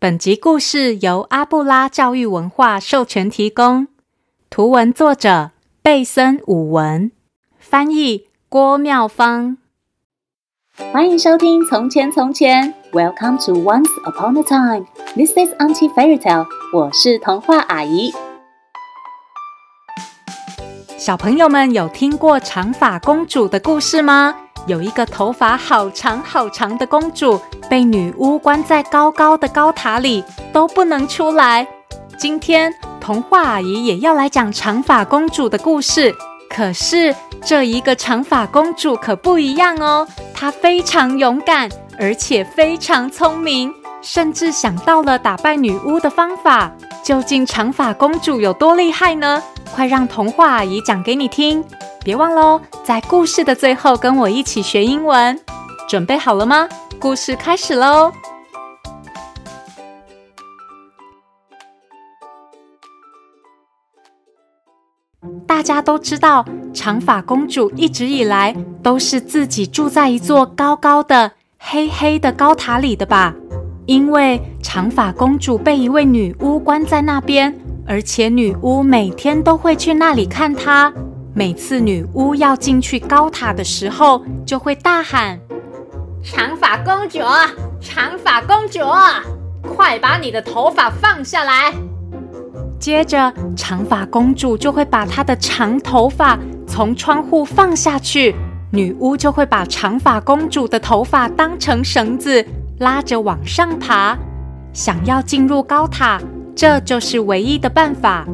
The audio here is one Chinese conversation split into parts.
本集故事由阿布拉教育文化授权提供，图文作者贝森武文，翻译郭妙芳。欢迎收听《从前从前》，Welcome to Once Upon a Time。This is Auntie Fairy Tale。我是童话阿姨。小朋友们有听过长发公主的故事吗？有一个头发好长好长的公主，被女巫关在高高的高塔里，都不能出来。今天童话阿姨也要来讲长发公主的故事。可是这一个长发公主可不一样哦，她非常勇敢，而且非常聪明，甚至想到了打败女巫的方法。究竟长发公主有多厉害呢？快让童话阿姨讲给你听！别忘喽，在故事的最后跟我一起学英文。准备好了吗？故事开始喽！大家都知道，长发公主一直以来都是自己住在一座高高的、黑黑的高塔里的吧？因为长发公主被一位女巫关在那边。而且女巫每天都会去那里看她。每次女巫要进去高塔的时候，就会大喊：“长发公主，长发公主，快把你的头发放下来！”接着，长发公主就会把她的长头发从窗户放下去，女巫就会把长发公主的头发当成绳子拉着往上爬，想要进入高塔。这就是唯一的办法。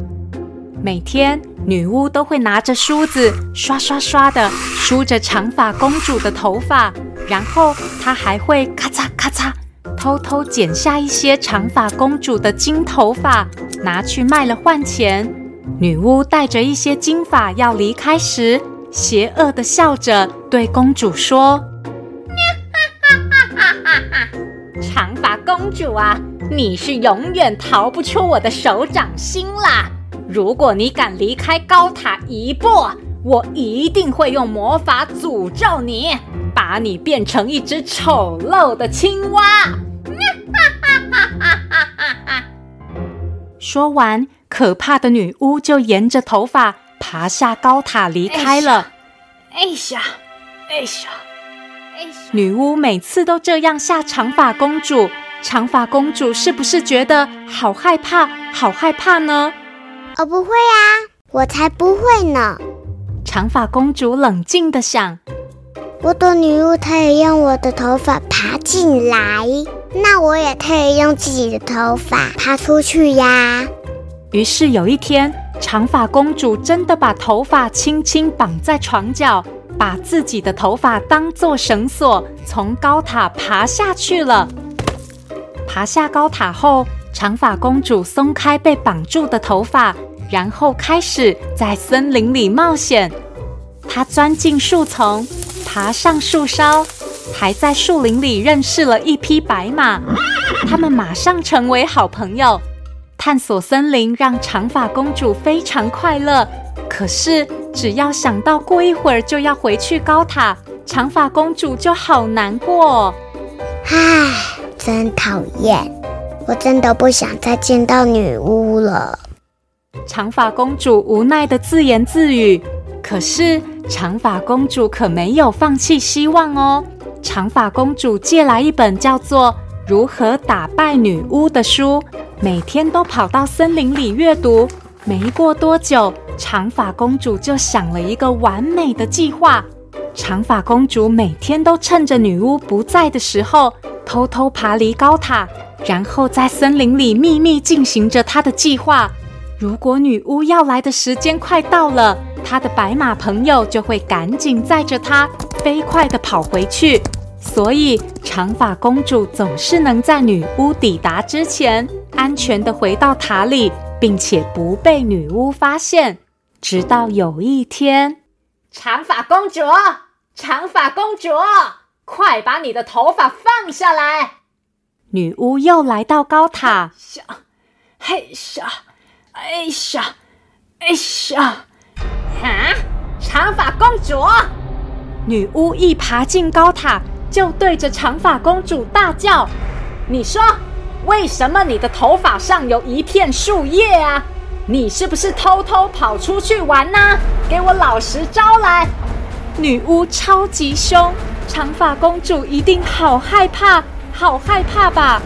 每天，女巫都会拿着梳子刷刷刷的梳着长发公主的头发，然后她还会咔嚓咔嚓偷偷剪下一些长发公主的金头发，拿去卖了换钱。女巫带着一些金发要离开时，邪恶的笑着对公主说：“哈哈哈哈哈！长发公主啊！”你是永远逃不出我的手掌心啦！如果你敢离开高塔一步，我一定会用魔法诅咒你，把你变成一只丑陋的青蛙！说完，可怕的女巫就沿着头发爬下高塔离开了。哎呀，哎呀，哎呀！女巫每次都这样吓长发公主。长发公主是不是觉得好害怕，好害怕呢？我不会啊，我才不会呢。长发公主冷静地想：我的女巫可以用我的头发爬进来，那我也可以用自己的头发爬出去呀。于是有一天，长发公主真的把头发轻轻绑在床角，把自己的头发当做绳索，从高塔爬下去了。爬下高塔后，长发公主松开被绑住的头发，然后开始在森林里冒险。她钻进树丛，爬上树梢，还在树林里认识了一匹白马。他们马上成为好朋友。探索森林让长发公主非常快乐。可是，只要想到过一会儿就要回去高塔，长发公主就好难过。唉。真讨厌！我真的不想再见到女巫了。长发公主无奈地自言自语。可是长发公主可没有放弃希望哦。长发公主借来一本叫做《如何打败女巫》的书，每天都跑到森林里阅读。没过多久，长发公主就想了一个完美的计划。长发公主每天都趁着女巫不在的时候，偷偷爬离高塔，然后在森林里秘密进行着他的计划。如果女巫要来的时间快到了，她的白马朋友就会赶紧载着她飞快地跑回去。所以，长发公主总是能在女巫抵达之前安全地回到塔里，并且不被女巫发现。直到有一天，长发公主，长发公主。快把你的头发放下来！女巫又来到高塔，嘿咻，哎咻，哎咻，哈！长发公主，女巫一爬进高塔，就对着长发公主大叫：“你说为什么你的头发上有一片树叶啊？你是不是偷偷跑出去玩呢？给我老实招来！女巫超级凶，长发公主一定好害怕，好害怕吧？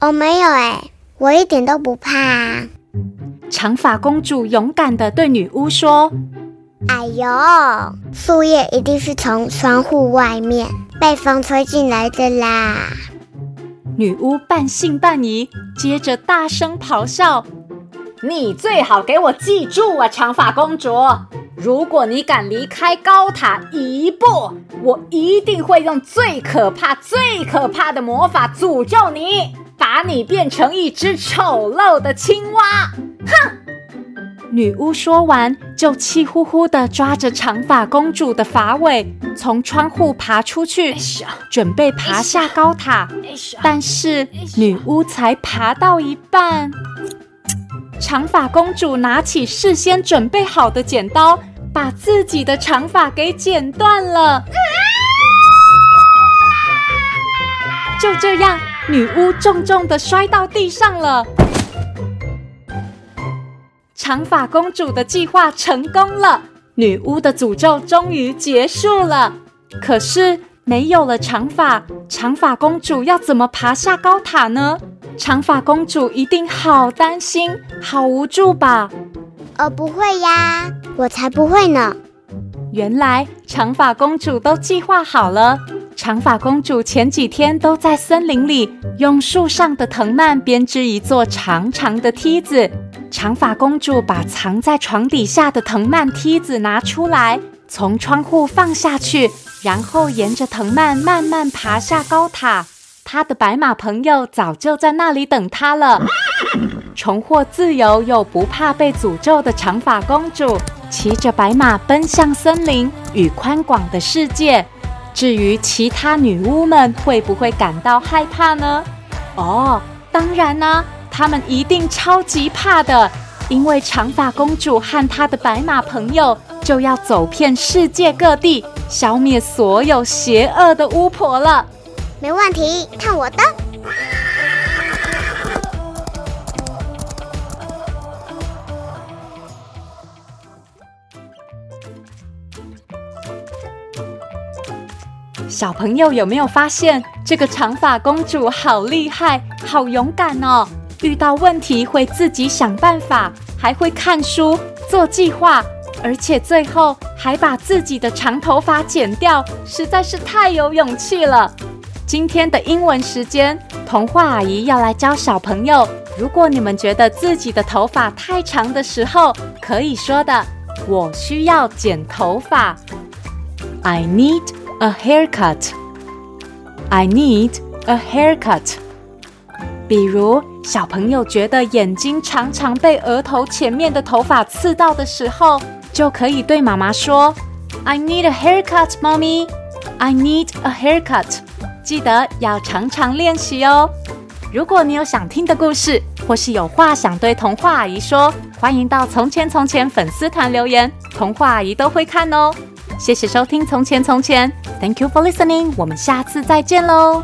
哦，没有哎，我一点都不怕啊。长发公主勇敢地对女巫说：“哎呦，树叶一定是从窗户外面被风吹进来的啦！”女巫半信半疑，接着大声咆哮。你最好给我记住啊，长发公主！如果你敢离开高塔一步，我一定会用最可怕、最可怕的魔法诅咒你，把你变成一只丑陋的青蛙！哼！女巫说完，就气呼呼地抓着长发公主的发尾，从窗户爬出去，准备爬下高塔。但是女巫才爬到一半。长发公主拿起事先准备好的剪刀，把自己的长发给剪断了。就这样，女巫重重的摔到地上了。长发公主的计划成功了，女巫的诅咒终于结束了。可是，没有了长发，长发公主要怎么爬下高塔呢？长发公主一定好担心、好无助吧？哦，不会呀，我才不会呢。原来长发公主都计划好了。长发公主前几天都在森林里用树上的藤蔓编织一座长长的梯子。长发公主把藏在床底下的藤蔓梯子拿出来，从窗户放下去，然后沿着藤蔓慢慢爬下高塔。她的白马朋友早就在那里等她了。重获自由又不怕被诅咒的长发公主，骑着白马奔向森林与宽广的世界。至于其他女巫们会不会感到害怕呢？哦，当然啦、啊，她们一定超级怕的，因为长发公主和她的白马朋友就要走遍世界各地，消灭所有邪恶的巫婆了。没问题，看我的！小朋友有没有发现，这个长发公主好厉害、好勇敢哦？遇到问题会自己想办法，还会看书、做计划，而且最后还把自己的长头发剪掉，实在是太有勇气了。今天的英文时间，童话阿姨要来教小朋友。如果你们觉得自己的头发太长的时候，可以说的：“我需要剪头发。” I need a haircut. I need a haircut. 比如，小朋友觉得眼睛常常被额头前面的头发刺到的时候，就可以对妈妈说：“I need a haircut, mommy. I need a haircut.” 记得要常常练习哦。如果你有想听的故事，或是有话想对童话阿姨说，欢迎到《从前从前》粉丝团留言，童话阿姨都会看哦。谢谢收听《从前从前》，Thank you for listening。我们下次再见喽。